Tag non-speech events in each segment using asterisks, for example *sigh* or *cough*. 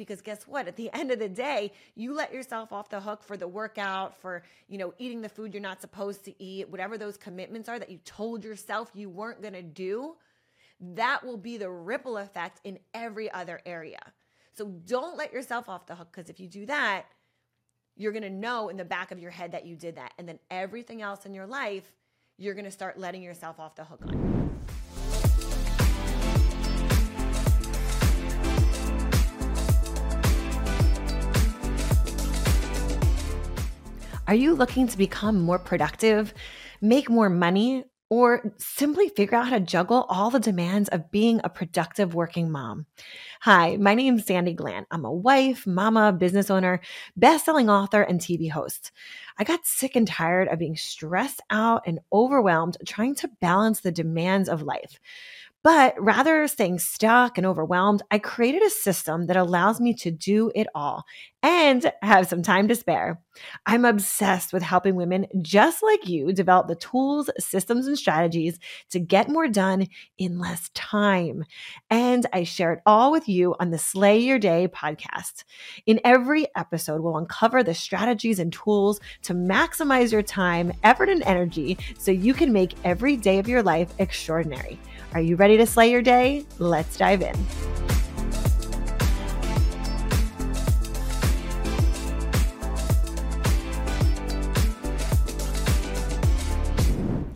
because guess what? At the *laughs* end of the day, you let yourself off the hook for the workout, for, you know, eating the food you're not supposed to eat, whatever those commitments are that you told yourself you weren't going to do. That will be the ripple effect in every other area. So don't let yourself off the hook because if you do that, you're going to know in the back of your head that you did that. And then everything else in your life, you're going to start letting yourself off the hook on. Are you looking to become more productive, make more money, or simply figure out how to juggle all the demands of being a productive working mom? Hi, my name is Sandy Glandt. I'm a wife, mama, business owner, best-selling author, and TV host. I got sick and tired of being stressed out and overwhelmed trying to balance the demands of life. But rather staying stuck and overwhelmed, I created a system that allows me to do it all and have some time to spare. I'm obsessed with helping women just like you develop the tools, systems, and strategies to get more done in less time. And I share it all with you on the Slay Your Day podcast. In every episode, we'll uncover the strategies and tools to maximize your time, effort, and energy so you can make every day of your life extraordinary. Are you ready to slay your day? Let's dive in.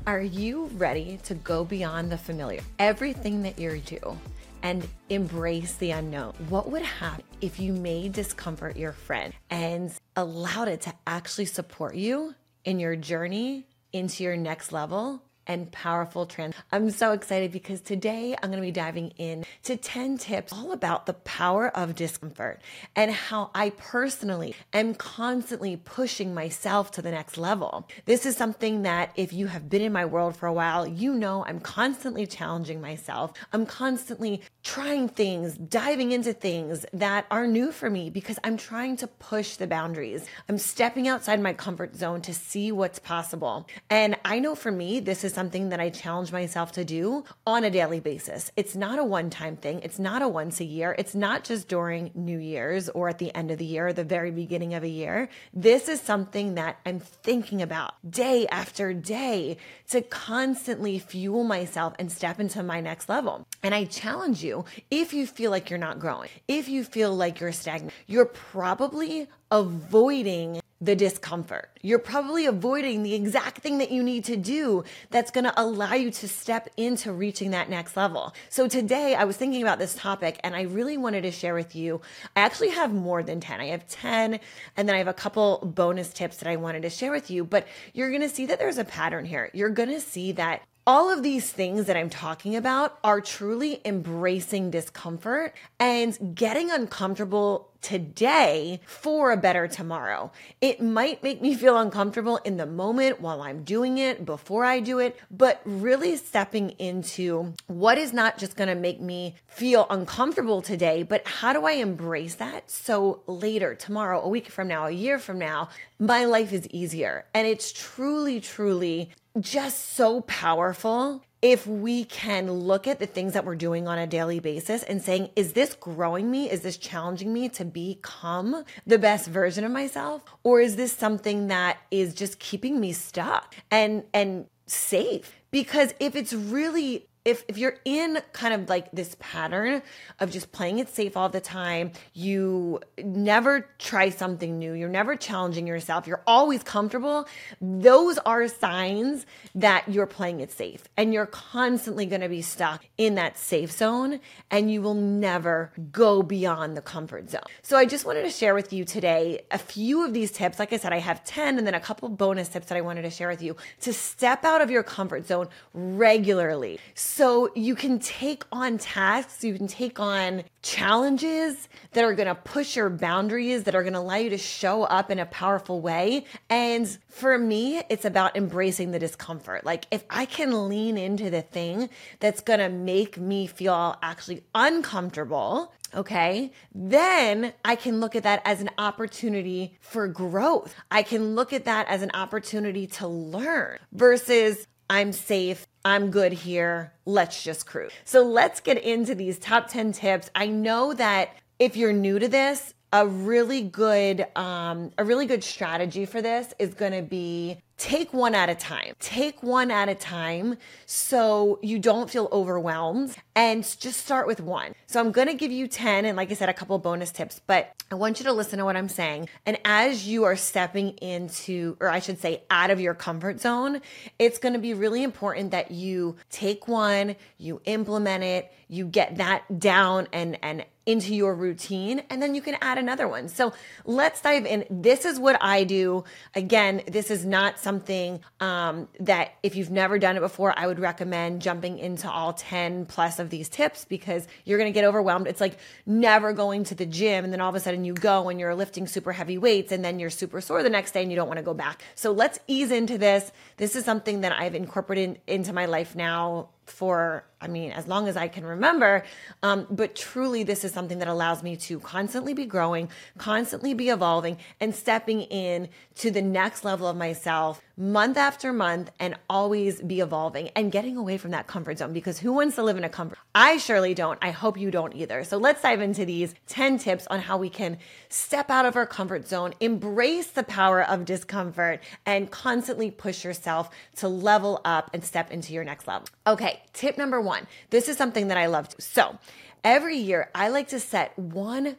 Are you ready to go beyond the familiar? Everything that you're due and embrace the unknown. What would happen if you made discomfort your friend and allowed it to actually support you in your journey into your next level and powerful trans. I'm so excited because today I'm going to be diving in to 10 tips all about the power of discomfort and how I personally am constantly pushing myself to the next level. This is something that if you have been in my world for a while, you know I'm constantly challenging myself. I'm constantly trying things, diving into things that are new for me because I'm trying to push the boundaries. I'm stepping outside my comfort zone to see what's possible. And I know for me, this is something that I challenge myself to do on a daily basis. It's not a one time thing, it's not a once a year, it's not just during New Year's or at the end of the year or the very beginning of a year. This is something that I'm thinking about day after day to constantly fuel myself and step into my next level. And I challenge you if you feel like you're not growing, if you feel like you're stagnant, you're probably avoiding the discomfort. You're probably avoiding the exact thing that you need to do that's going to allow you to step into reaching that next level. So today I was thinking about this topic and I really wanted to share with you. I actually have more than 10. I have 10 and then I have a couple bonus tips that I wanted to share with you, but you're going to see that there's a pattern here. You're going to see that all of these things that I'm talking about are truly embracing discomfort and getting uncomfortable today for a better tomorrow. It might make me feel uncomfortable in the moment while I'm doing it, before I do it, but really stepping into what is not just going to make me feel uncomfortable today, but how do I embrace that so later, tomorrow, a week from now, a year from now, my life is easier. And it's truly, truly just so powerful if we can look at the things that we're doing on a daily basis and saying, is this growing me? Is this challenging me to become the best version of myself? Or is this something that is just keeping me stuck and, and safe? Because if it's really if if you're in kind of like this pattern of just playing it safe all the time, you never try something new, you're never challenging yourself, you're always comfortable, those are signs that you're playing it safe and you're constantly going to be stuck in that safe zone and you will never go beyond the comfort zone. So I just wanted to share with you today a few of these tips. Like I said, I have 10 and then a couple bonus tips that I wanted to share with you to step out of your comfort zone regularly so you can take on tasks, you can take on challenges that are going to push your boundaries, that are going to allow you to show up in a powerful way. And for me, it's about embracing the discomfort. Like if I can lean into the thing that's going to make me feel actually uncomfortable, okay, then I can look at that as an opportunity for growth. I can look at that as an opportunity to learn versus I'm safe. I'm good here. Let's just cruise. So let's get into these top 10 tips. I know that if you're new to this, a really good um, a really good strategy for this is going to be take one at a time. Take one at a time so you don't feel overwhelmed and just start with one. So I'm going to give you 10 and like I said a couple bonus tips, but I want you to listen to what I'm saying. And as you are stepping into or I should say out of your comfort zone, it's going to be really important that you take one, you implement it, you get that down and and into your routine and then you can add another one. So let's dive in. This is what I do. Again, this is not something um, that if you've never done it before, I would recommend jumping into all 10 plus of these tips because you're going to get overwhelmed. It's like never going to the gym and then all of a sudden you go and you're lifting super heavy weights and then you're super sore the next day and you don't want to go back. So let's ease into this. This is something that I've incorporated into my life now for I mean, as long as I can remember. Um, but truly, this is something that allows me to constantly be growing, constantly be evolving, and stepping in to the next level of myself month after month and always be evolving and getting away from that comfort zone because who wants to live in a comfort? I surely don't. I hope you don't either. So let's dive into these 10 tips on how we can step out of our comfort zone, embrace the power of discomfort, and constantly push yourself to level up and step into your next level. Okay, tip number one. This is something that I love. So every year I like to set one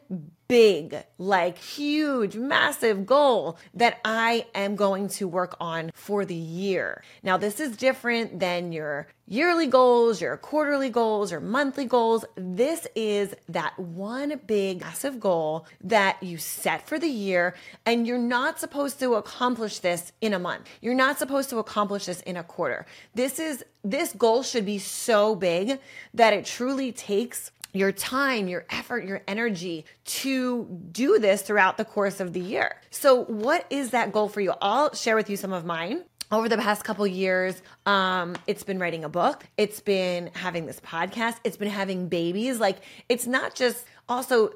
big, like huge, massive goal that I am going to work on for the year. Now, this is different than your yearly goals, your quarterly goals, your monthly goals. This is that one big, massive goal that you set for the year, and you're not supposed to accomplish this in a month. You're not supposed to accomplish this in a quarter. This is this goal should be so big that it truly takes your time, your effort, your energy to do this throughout the course of the year. So, what is that goal for you? I'll share with you some of mine. Over the past couple years um it's been writing a book. It's been having this podcast. It's been having babies. Like it's not just also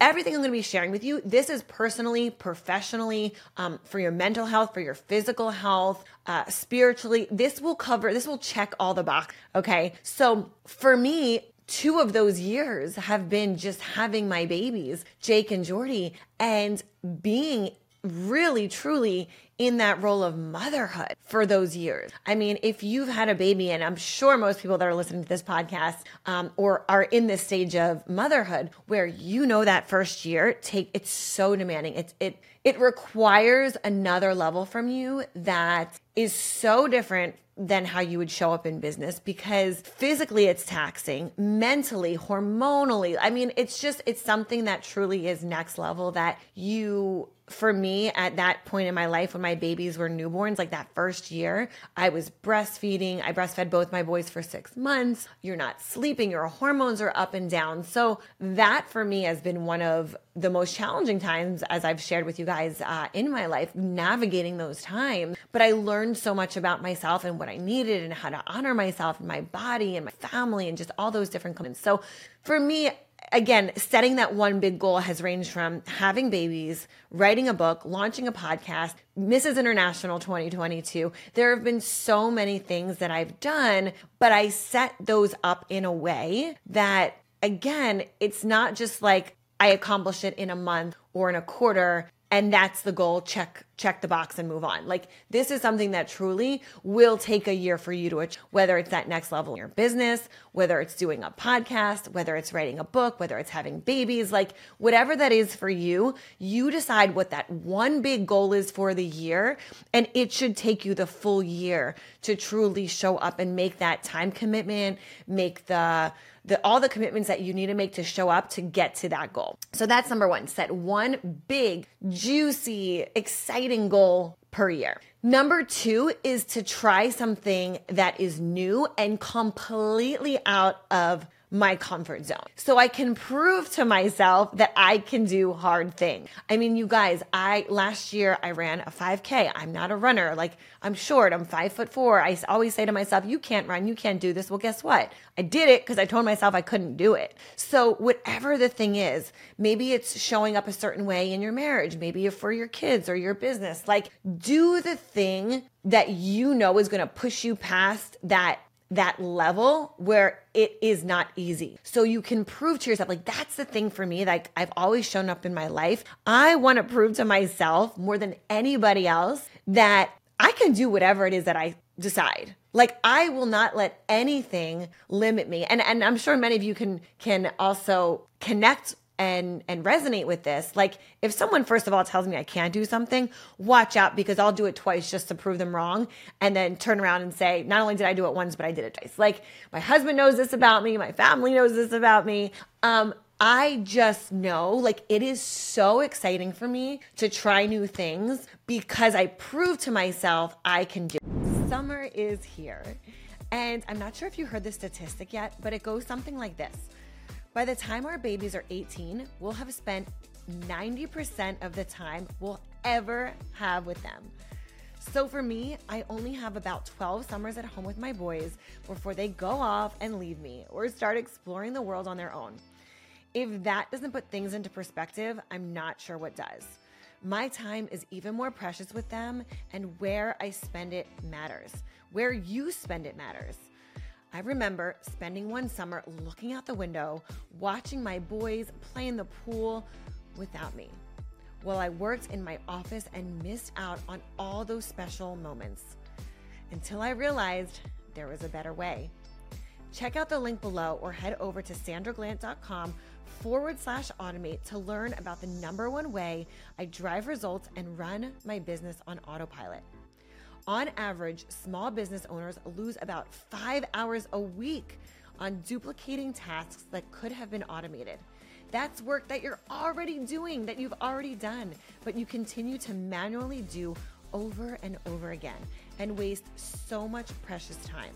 everything i'm going to be sharing with you this is personally professionally um, for your mental health for your physical health uh, spiritually this will cover this will check all the box okay? So for me two of those years have been just having my babies, Jake and Jordy, and being really truly in that role of motherhood for those years. I mean, if you've had a baby, and I'm sure most people that are listening to this podcast um, or are in this stage of motherhood, where you know that first year take it's so demanding. It's it it requires another level from you that is so different than how you would show up in business because physically it's taxing, mentally, hormonally. I mean, it's just, it's something that truly is next level that you for me at that point in my life when my babies were newborns, like that first year, I was breastfeeding. I breastfed both my boys for six months. You're not sleeping, your hormones are up and down. So, that for me has been one of the most challenging times, as I've shared with you guys uh, in my life, navigating those times. But I learned so much about myself and what I needed and how to honor myself and my body and my family and just all those different components. So, for me, again, setting that one big goal has ranged from having babies, writing a book, launching a podcast, Mrs. International 2022. There have been so many things that I've done, but I set those up in a way that, again, it's not just like I accomplished it in a month or in a quarter and that's the goal check check the box and move on like this is something that truly will take a year for you to whether it's that next level in your business whether it's doing a podcast whether it's writing a book whether it's having babies like whatever that is for you you decide what that one big goal is for the year and it should take you the full year to truly show up and make that time commitment make the the all the commitments that you need to make to show up to get to that goal. So that's number 1. Set one big, juicy, exciting goal per year. Number 2 is to try something that is new and completely out of my comfort zone. So I can prove to myself that I can do hard things. I mean, you guys, I last year I ran a 5K. I'm not a runner. Like I'm short. I'm five foot four. I always say to myself, you can't run. You can't do this. Well, guess what? I did it because I told myself I couldn't do it. So whatever the thing is, maybe it's showing up a certain way in your marriage. Maybe for your kids or your business. Like do the thing that you know is going to push you past that that level where it is not easy. So you can prove to yourself, like, that's the thing for me. Like, I've always shown up in my life. I want to prove to myself more than anybody else that I can do whatever it is that I decide. Like I will not let anything limit me. And and I'm sure many of you can can also connect and and resonate with this like if someone first of all tells me i can't do something watch out because i'll do it twice just to prove them wrong and then turn around and say not only did i do it once but i did it twice like my husband knows this about me my family knows this about me um I just know like it is so exciting for me to try new things because I prove to myself I can do. Summer is here. And I'm not sure if you heard the statistic yet, but it goes something like this. By the time our babies are 18, we'll have spent 90% of the time we'll ever have with them. So for me, I only have about 12 summers at home with my boys before they go off and leave me or start exploring the world on their own. If that doesn't put things into perspective, I'm not sure what does. My time is even more precious with them, and where I spend it matters. Where you spend it matters. I remember spending one summer looking out the window, watching my boys play in the pool without me, while I worked in my office and missed out on all those special moments. Until I realized there was a better way. Check out the link below or head over to sandraglandt.com forward slash automate to learn about the number one way I drive results and run my business on autopilot. On average, small business owners lose about five hours a week on duplicating tasks that could have been automated. That's work that you're already doing, that you've already done, but you continue to manually do over and over again and waste so much precious time.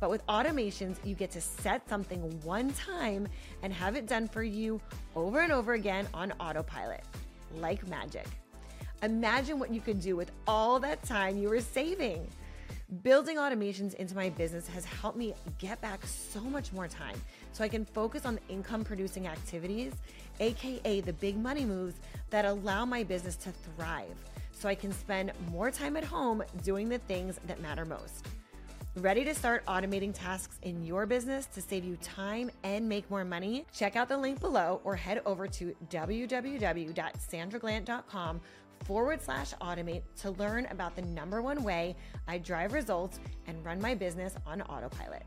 But with automations, you get to set something one time and have it done for you over and over again on autopilot, like magic. Imagine what you could do with all that time you were saving. Building automations into my business has helped me get back so much more time so I can focus on income producing activities, aka the big money moves that allow my business to thrive so I can spend more time at home doing the things that matter most. Ready to start automating tasks in your business to save you time and make more money? Check out the link below or head over to www.sandraglandt.com forward slash automate to learn about the number one way I drive results and run my business on autopilot.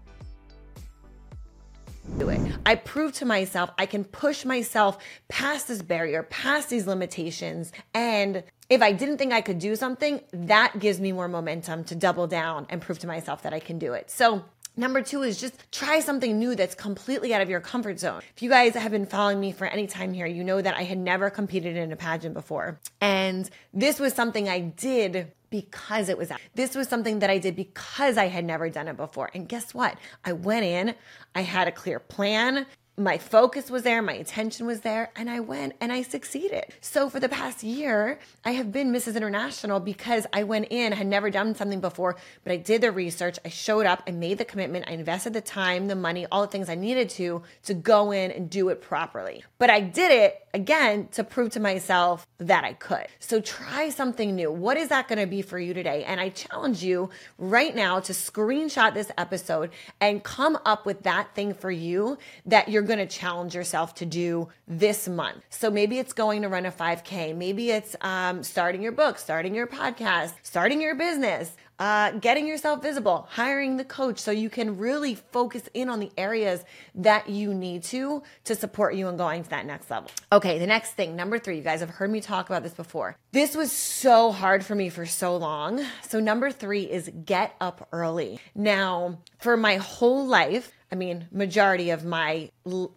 Do it. I prove to myself I can push myself past this barrier, past these limitations. And if I didn't think I could do something, that gives me more momentum to double down and prove to myself that I can do it. So Number two is just try something new that's completely out of your comfort zone. If you guys have been following me for any time here, you know that I had never competed in a pageant before. And this was something I did because it was out. This was something that I did because I had never done it before. And guess what? I went in, I had a clear plan my focus was there, my attention was there, and I went and I succeeded. So for the past year, I have been Mrs. International because I went in, had never done something before, but I did the research, I showed up, I made the commitment, I invested the time, the money, all the things I needed to to go in and do it properly. But I did it again to prove to myself that I could. So try something new. What is that going to be for you today? And I challenge you right now to screenshot this episode and come up with that thing for you that you're going to challenge yourself to do this month. So maybe it's going to run a 5K. Maybe it's um, starting your book, starting your podcast, starting your business uh, getting yourself visible, hiring the coach so you can really focus in on the areas that you need to to support you in going to that next level. Okay, the next thing, number three, you guys have heard me talk about this before. This was so hard for me for so long. So, number three is get up early. Now, for my whole life, I mean, majority of my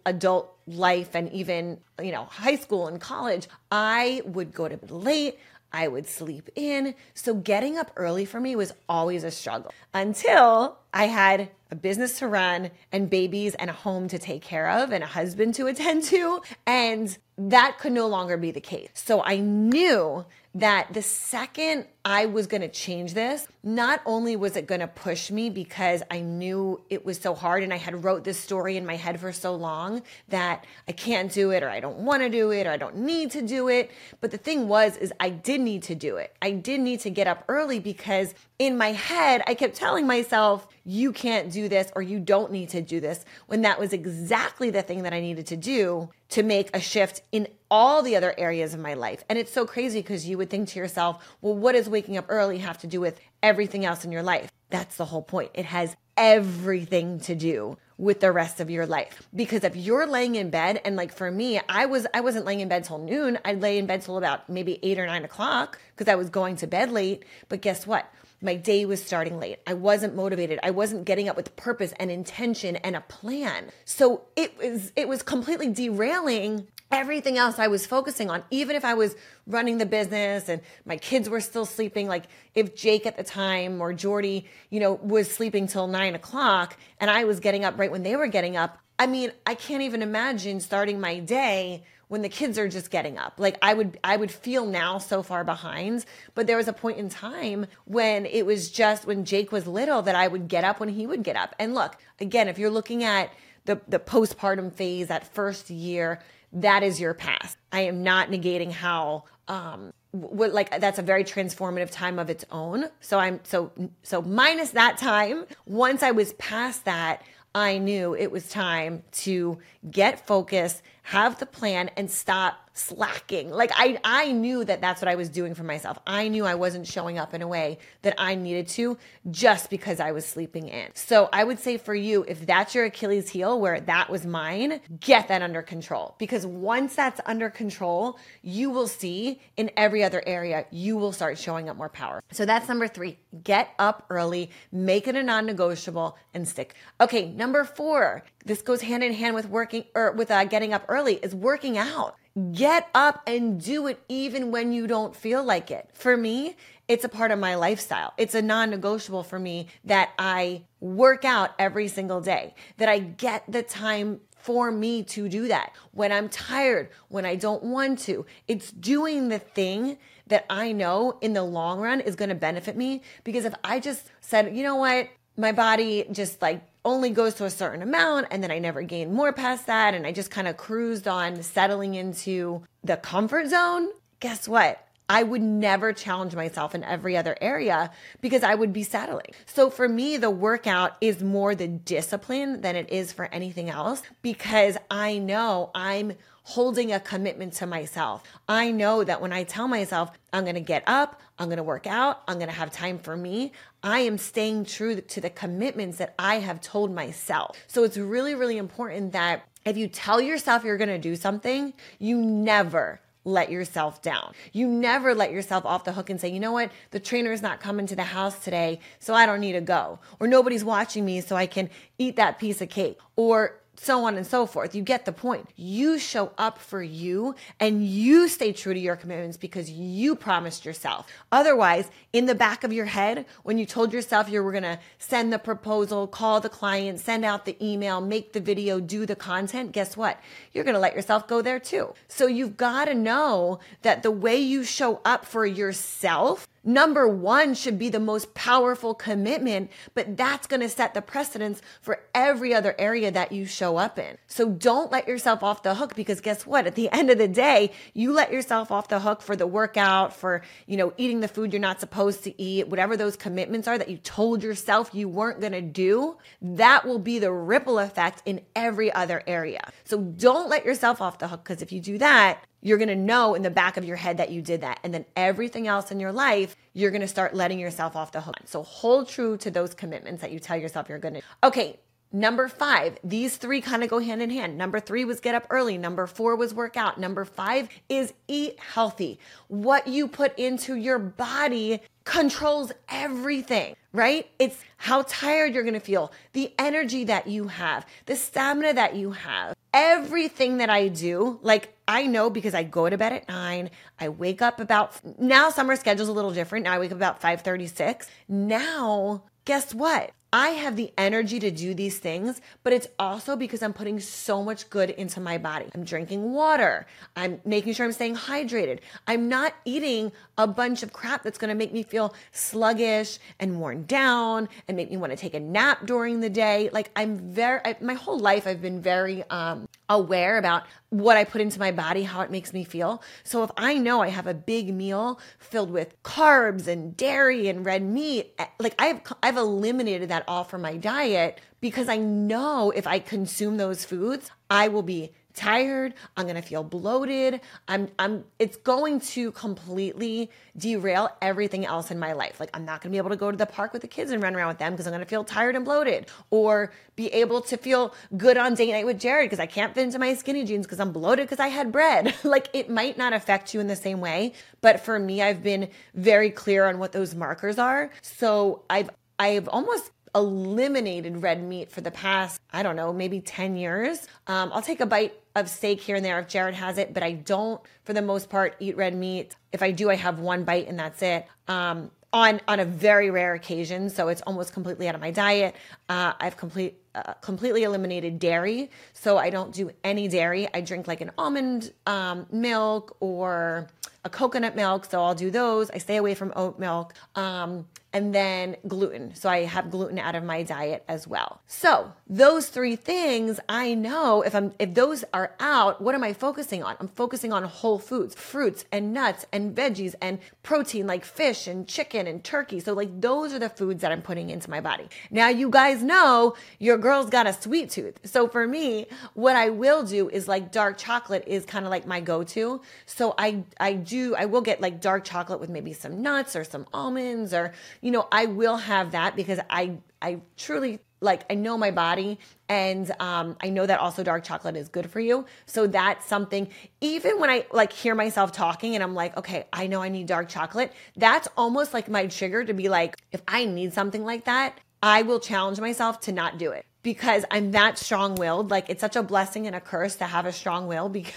adult life and even, you know, high school and college, I would go to bed late. I would sleep in. So getting up early for me was always a struggle until I had a business to run and babies and a home to take care of and a husband to attend to. And that could no longer be the case. So I knew that the second I was going to change this, not only was it going to push me because I knew it was so hard and I had wrote this story in my head for so long that I can't do it or I don't want to do it or I don't need to do it, but the thing was is I did need to do it. I did need to get up early because in my head I kept telling myself you can't do this or you don't need to do this when that was exactly the thing that I needed to do to make a shift in all the other areas of my life. And it's so crazy because you would think to yourself, well, what does waking up early have to do with everything else in your life? That's the whole point. It has everything to do with the rest of your life. Because if you're laying in bed, and like for me, I was I wasn't laying in bed till noon. I'd lay in bed till about maybe eight or nine o'clock because I was going to bed late. But guess what? My day was starting late. I wasn't motivated. I wasn't getting up with purpose and intention and a plan. So it was it was completely derailing everything else I was focusing on, even if I was running the business and my kids were still sleeping, like if Jake at the time or Jordy, you know, was sleeping till nine o'clock and I was getting up right when they were getting up. I mean, I can't even imagine starting my day when the kids are just getting up. Like I would I would feel now so far behind, but there was a point in time when it was just when Jake was little that I would get up when he would get up. And look, again, if you're looking at the the postpartum phase, that first year, that is your past. I am not negating how um what like that's a very transformative time of its own. So I'm so so minus that time, once I was past that, I knew it was time to get focused, have the plan and stop slacking. Like I I knew that that's what I was doing for myself. I knew I wasn't showing up in a way that I needed to just because I was sleeping in. So I would say for you if that's your Achilles heel where that was mine, get that under control because once that's under control, you will see in every other area you will start showing up more power. So that's number 3. Get up early, make it a non-negotiable and stick. Okay, number 4. This goes hand in hand with working or with uh, getting up early is working out. Get up and do it even when you don't feel like it. For me, it's a part of my lifestyle. It's a non negotiable for me that I work out every single day, that I get the time for me to do that. When I'm tired, when I don't want to, it's doing the thing that I know in the long run is going to benefit me. Because if I just said, you know what, my body just like only goes to a certain amount and then I never gained more past that and I just kind of cruised on settling into the comfort zone, guess what? I would never challenge myself in every other area because I would be settling. So for me, the workout is more the discipline than it is for anything else because I know I'm holding a commitment to myself. I know that when I tell myself, I'm going to get up, I'm going to work out, I'm going to have time for me, I am staying true to the commitments that I have told myself. So it's really, really important that if you tell yourself you're going to do something, you never let yourself down. You never let yourself off the hook and say, you know what, the trainer is not coming to the house today, so I don't need to go. Or nobody's watching me, so I can eat that piece of cake. Or so on and so forth. You get the point. You show up for you and you stay true to your commitments because you promised yourself. Otherwise, in the back of your head, when you told yourself you were going to send the proposal, call the client, send out the email, make the video, do the content, guess what? You're going to let yourself go there too. So you've got to know that the way you show up for yourself Number one should be the most powerful commitment, but that's going to set the precedence for every other area that you show up in. So don't let yourself off the hook because guess what? At the *laughs* end of the day, you let yourself off the hook for the workout, for, you know, eating the food you're not supposed to eat, whatever those commitments are that you told yourself you weren't going to do, that will be the ripple effect in every other area. So don't let yourself off the hook because if you do that, you're going to know in the back of your head that you did that. And then everything else in your life, you're going to start letting yourself off the hook. So hold true to those commitments that you tell yourself you're going to. Okay. Number five, these three kind of go hand in hand. Number three was get up early. Number four was work out. Number five is eat healthy. What you put into your body controls everything, right? It's how tired you're gonna feel, the energy that you have, the stamina that you have. Everything that I do, like I know because I go to bed at nine, I wake up about now summer schedule's a little different. Now I wake up about 536. Now, guess what? I have the energy to do these things, but it's also because I'm putting so much good into my body. I'm drinking water. I'm making sure I'm staying hydrated. I'm not eating a bunch of crap that's going to make me feel sluggish and worn down and make me want to take a nap during the day. Like I'm very I, my whole life I've been very um aware about what I put into my body, how it makes me feel. So if I know I have a big meal filled with carbs and dairy and red meat, eh, like I've I've eliminated that all from my diet because I know if I consume those foods, I will be tired, I'm going to feel bloated. I'm I'm it's going to completely derail everything else in my life. Like I'm not going to be able to go to the park with the kids and run around with them because I'm going to feel tired and bloated or be able to feel good on date night with Jared because I can't fit into my skinny jeans because I'm bloated because I had bread. *laughs* like it might not affect you in the same way, but for me I've been very clear on what those markers are. So I've I've almost eliminated red meat for the past, I don't know, maybe 10 years. Um, I'll take a bite of steak here and there if Jared has it, but I don't, for the most part, eat red meat. If I do, I have one bite and that's it. Um, on on a very rare occasion, so it's almost completely out of my diet. Uh, I've complete uh, completely eliminated dairy, so I don't do any dairy. I drink like an almond um, milk or a coconut milk, so I'll do those. I stay away from oat milk. Um, and then gluten. So I have gluten out of my diet as well. So those three things, I know if I'm if those are out, what am I focusing on? I'm focusing on whole foods, fruits and nuts and veggies and protein like fish and chicken and turkey. So like those are the foods that I'm putting into my body. Now you guys know your girl's got a sweet tooth. So for me, what I will do is like dark chocolate is kind of like my go-to. So I I do I will get like dark chocolate with maybe some nuts or some almonds or you know, I will have that because I I truly like I know my body and um, I know that also dark chocolate is good for you. So that's something even when I like hear myself talking and I'm like, okay, I know I need dark chocolate. That's almost like my trigger to be like, if I need something like that, I will challenge myself to not do it because I'm that strong willed. Like it's such a blessing and a curse to have a strong will because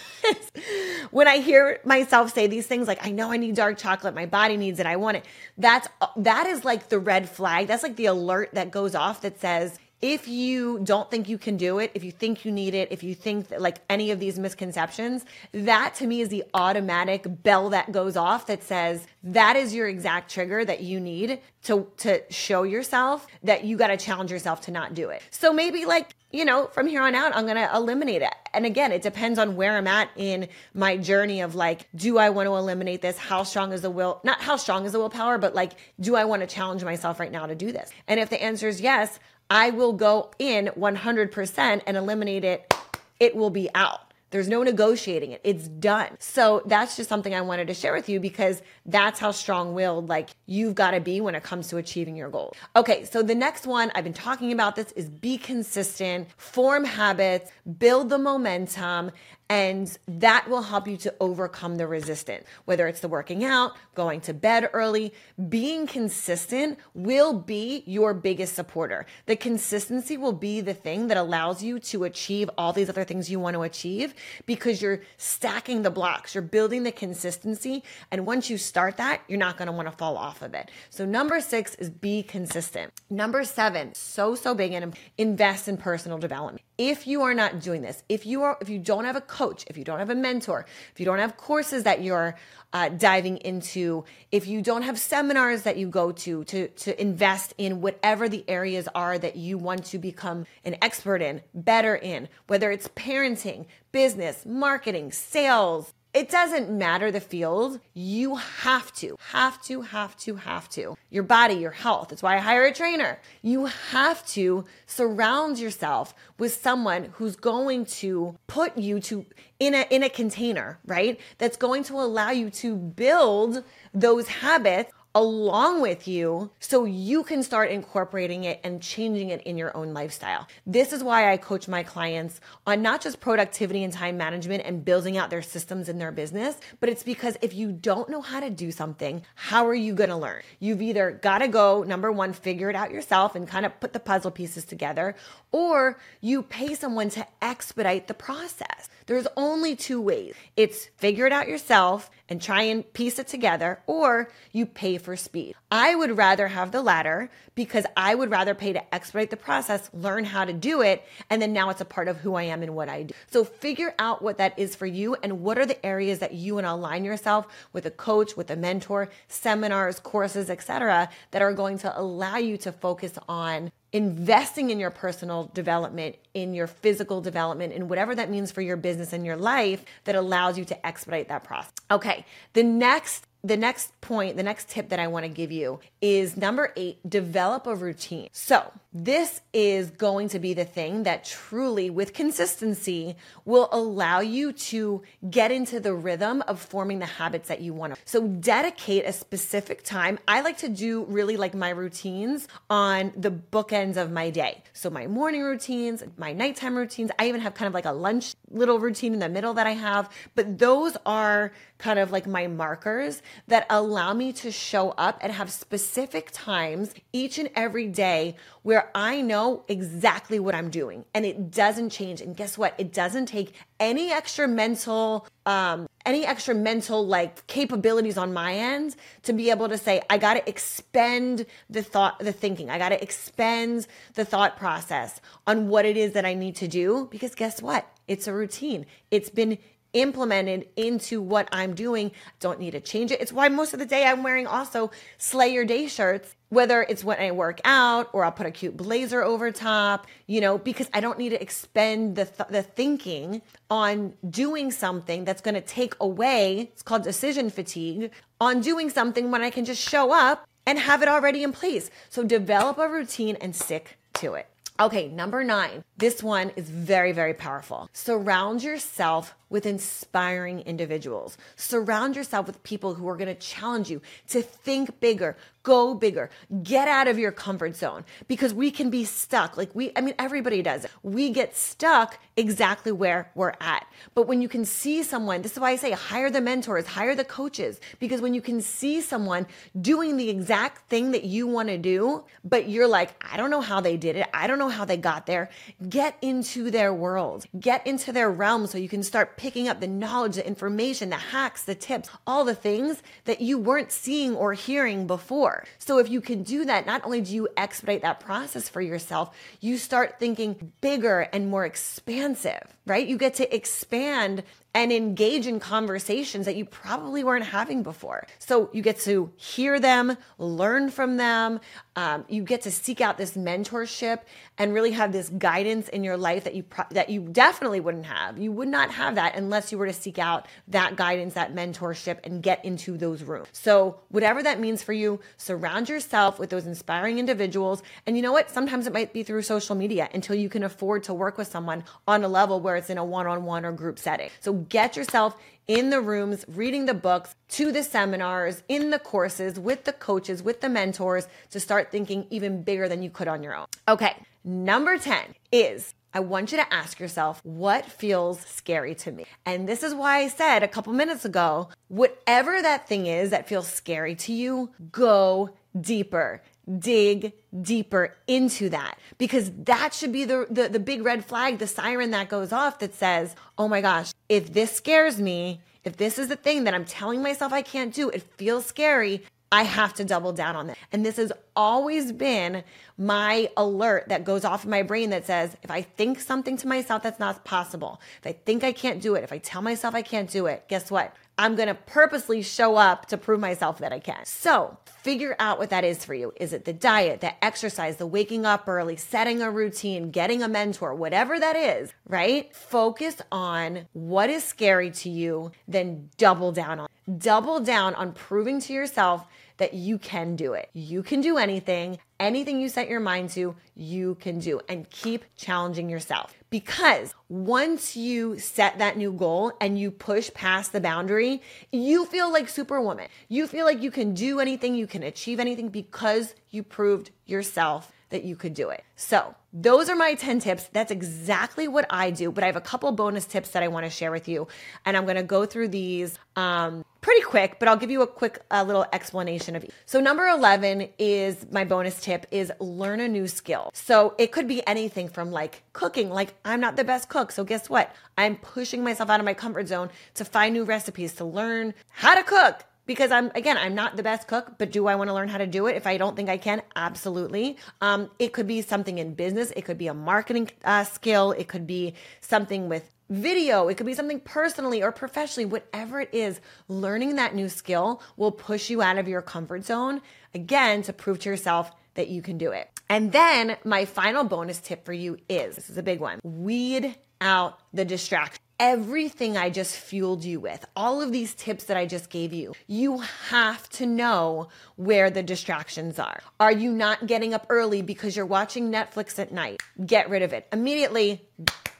*laughs* when I hear myself say these things, like I know I need dark chocolate, my body needs it, I want it. That's that is like the red flag. That's like the alert that goes off that says if you don't think you can do it, if you think you need it, if you think that like any of these misconceptions, that to me is the automatic bell that goes off that says that is your exact trigger that you need to to show yourself that you got to challenge yourself to not do it. So maybe like you know, from here on out, I'm going to eliminate it. And again, it depends on where I'm at in my journey of like, do I want to eliminate this? How strong is the will? Not how strong is the willpower, but like, do I want to challenge myself right now to do this? And if the answer is yes, I will go in 100% and eliminate it. It will be out. There's no negotiating it. It's done. So that's just something I wanted to share with you because that's how strong willed like you've got to be when it comes to achieving your goals. Okay. So the next one I've been talking about this is be consistent, form habits, build the momentum, and that will help you to overcome the resistance. Whether it's the working out, going to bed early, being consistent will be your biggest supporter. The consistency will be the thing that allows you to achieve all these other things you want to achieve because you're stacking the blocks, you're building the consistency. And once you start that, you're not going to want to fall off of it. So, number six is be consistent. Number seven, so, so big and invest in personal development. If you are not doing this, if you are, if you don't have a coach, if you don't have a mentor, if you don't have courses that you're uh, diving into, if you don't have seminars that you go to to to invest in whatever the areas are that you want to become an expert in, better in, whether it's parenting, business, marketing, sales, it doesn't matter the field. You have to, have to, have to, have to. Your body, your health. That's why I hire a trainer. You have to surround yourself with someone who's going to put you to in a in a container, right? That's going to allow you to build those habits along with you so you can start incorporating it and changing it in your own lifestyle. This is why I coach my clients on not just productivity and time management and building out their systems in their business, but it's because if you don't know how to do something, how are you going to learn? You've either got to go, number one, figure it out yourself and kind of put the puzzle pieces together, or you pay someone to expedite the process. There's only two ways it's figure it out yourself and try and piece it together, or you pay for speed. I would rather have the latter because I would rather pay to expedite the process, learn how to do it, and then now it's a part of who I am and what I do. So figure out what that is for you and what are the areas that you want to align yourself with a coach, with a mentor, seminars, courses, etc., that are going to allow you to focus on investing in your personal development, in your physical development, in whatever that means for your business and your life that allows you to expedite that process. Okay, the next the next point, the next tip that I want to give you is number eight, develop a routine. So, this is going to be the thing that truly, with consistency, will allow you to get into the rhythm of forming the habits that you want to. So, dedicate a specific time. I like to do really like my routines on the bookends of my day. So, my morning routines, my nighttime routines. I even have kind of like a lunch little routine in the middle that I have, but those are kind of like my markers that allow me to show up and have specific times each and every day where I know exactly what I'm doing and it doesn't change. And guess what? It doesn't take any extra mental, um, any extra mental like capabilities on my end to be able to say, I got to expend the thought, the thinking. I got to expend the thought process on what it is that I need to do because guess what? It's a routine. It's been implemented into what I'm doing. Don't need to change it. It's why most of the day I'm wearing also slay your day shirts, whether it's when I work out or I'll put a cute blazer over top, you know, because I don't need to expend the th- the thinking on doing something that's going to take away, it's called decision fatigue, on doing something when I can just show up and have it already in place. So develop a routine and stick to it. Okay, number nine. This one is very, very powerful. Surround yourself with inspiring individuals. Surround yourself with people who are going to challenge you to think bigger, go bigger, get out of your comfort zone because we can be stuck. Like we, I mean, everybody does it. We get stuck exactly where we're at. But when you can see someone, this is why I say hire the mentors, hire the coaches, because when you can see someone doing the exact thing that you want to do, but you're like, I don't know how they did it. I don't know how they got there. Get into their world, get into their realm so you can start picking up the knowledge, the information, the hacks, the tips, all the things that you weren't seeing or hearing before. So if you can do that, not only do you expedite that process for yourself, you start thinking bigger and more expansive, right? You get to expand and engage in conversations that you probably weren't having before. So you get to hear them, learn from them. Um, you get to seek out this mentorship and really have this guidance in your life that you pro- that you definitely wouldn't have. You would not have that unless you were to seek out that guidance, that mentorship, and get into those rooms. So whatever that means for you, surround yourself with those inspiring individuals. And you know what? Sometimes it might be through social media until you can afford to work with someone on a level where it's in a one-on-one or group setting. So get yourself in the rooms, reading the books, to the seminars, in the courses, with the coaches, with the mentors to start thinking even bigger than you could on your own. Okay, number 10 is I want you to ask yourself what feels scary to me. And this is why I said a couple minutes ago whatever that thing is that feels scary to you, go deeper dig deeper into that because that should be the, the, the big red flag, the siren that goes off that says, oh my gosh, if this scares me, if this is the thing that I'm telling myself I can't do, it feels scary. I have to double down on that. And this has always been my alert that goes off in my brain that says, if I think something to myself that's not possible, if I think I can't do it, if I tell myself I can't do it, guess what? I'm to purposely show up to prove myself that I can. So figure out what that is for you. Is it the diet, the exercise, the waking up early, setting a routine, getting a mentor, whatever that is, right? Focus on what is scary to you, then double down on. Double down on proving to yourself that you can do it. You can do anything. Anything you set your mind to, you can do. And keep challenging yourself. Because once you set that new goal and you push past the boundary, you feel like Superwoman. You feel like you can do anything, you can achieve anything because you proved yourself that you could do it. So, those are my 10 tips. That's exactly what I do, but I have a couple bonus tips that I want to share with you. And I'm going to go through these um, pretty quick, but I'll give you a quick uh, little explanation of each. So number 11 is my bonus tip is learn a new skill. So it could be anything from like cooking, like I'm not the best cook. So guess what? I'm pushing myself out of my comfort zone to find new recipes, to learn how to cook because I'm again I'm not the best cook, but do I want to learn how to do it if I don't think I can? Absolutely. Um, it could be something in business. It could be a marketing uh, skill. It could be something with video. It could be something personally or professionally. Whatever it is, learning that new skill will push you out of your comfort zone again to prove to yourself that you can do it. And then my final bonus tip for you is this is a big one weed out the distraction everything I just fueled you with, all of these tips that I just gave you, you have to know where the distractions are. Are you not getting up early because you're watching Netflix at night? Get rid of it immediately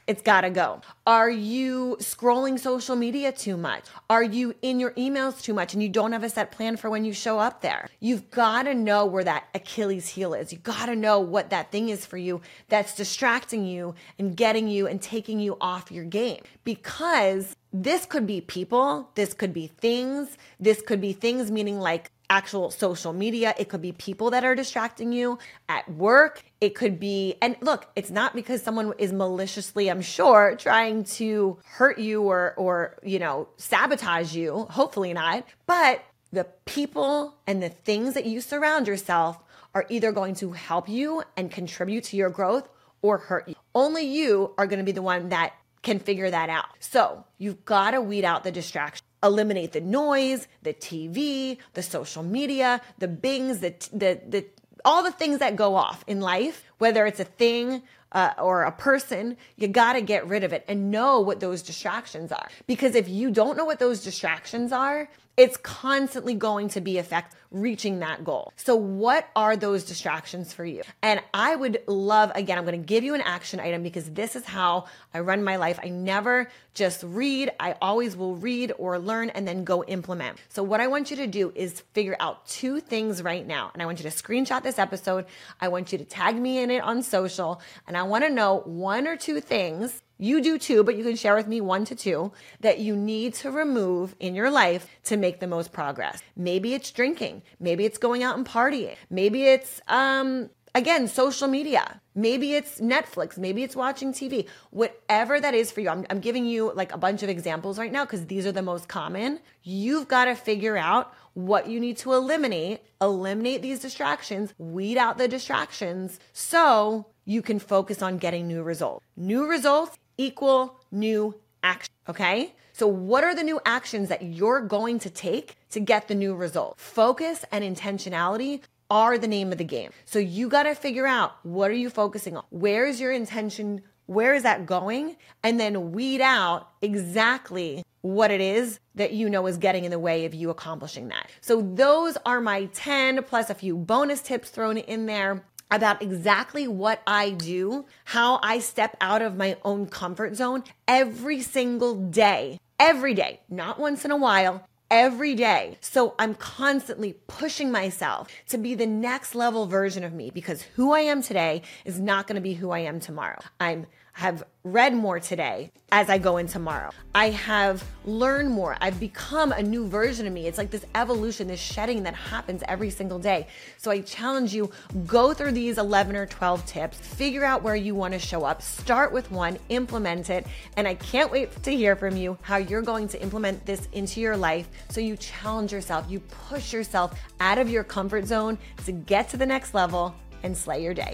it's gotta go. Are you scrolling social media too much? Are you in your emails too much and you don't have a set plan for when you show up there? You've gotta know where that Achilles heel is. You gotta know what that thing is for you that's distracting you and getting you and taking you off your game because this could be people, this could be things, this could be things meaning like actual social media. It could be people that are distracting you at work. It could be, and look, it's not because someone is maliciously, I'm sure, trying to hurt you or, or, you know, sabotage you. Hopefully not. But the people and the things that you surround yourself are either going to help you and contribute to your growth or hurt you. Only you are going to be the one that can figure that out. So you've got to weed out the distraction eliminate the noise, the TV, the social media, the bings, the, the, the, all the things that go off in life, whether it's a thing uh, or a person, you got to get rid of it and know what those distractions are. Because if you don't know what those distractions are, it's constantly going to be affect reaching that goal. So what are those distractions for you? And I would love again, I'm going to give you an action item because this is how I run my life. I never just read. I always will read or learn and then go implement. So what I want you to do is figure out two things right now. And I want you to screenshot this episode. I want you to tag me in it on social and I want to know one or two things you do too, but you can share with me one to two that you need to remove in your life to make the most progress. Maybe it's drinking. Maybe it's going out and partying. Maybe it's, um, again, social media. Maybe it's Netflix. Maybe it's watching TV. Whatever that is for you. I'm, I'm giving you like a bunch of examples right now because these are the most common. You've got to figure out what you need to eliminate, eliminate these distractions, weed out the distractions so you can focus on getting new results. New results equal new action. Okay. So, what are the new actions that you're going to take to get the new result? Focus and intentionality are the name of the game. So, you got to figure out what are you focusing on? Where is your intention? Where is that going? And then weed out exactly what it is that you know is getting in the way of you accomplishing that. So, those are my 10 plus a few bonus tips thrown in there about exactly what I do, how I step out of my own comfort zone every single day, every day, not once in a while, every day. So I'm constantly pushing myself to be the next level version of me because who I am today is not going to be who I am tomorrow. I'm have read more today as I go in tomorrow. I have learned more. I've become a new version of me. It's like this evolution, this shedding that happens every single day. So I challenge you go through these 11 or 12 tips, figure out where you want to show up, start with one, implement it, and I can't wait to hear from you how you're going to implement this into your life so you challenge yourself, you push yourself out of your comfort zone to get to the next level and slay your day.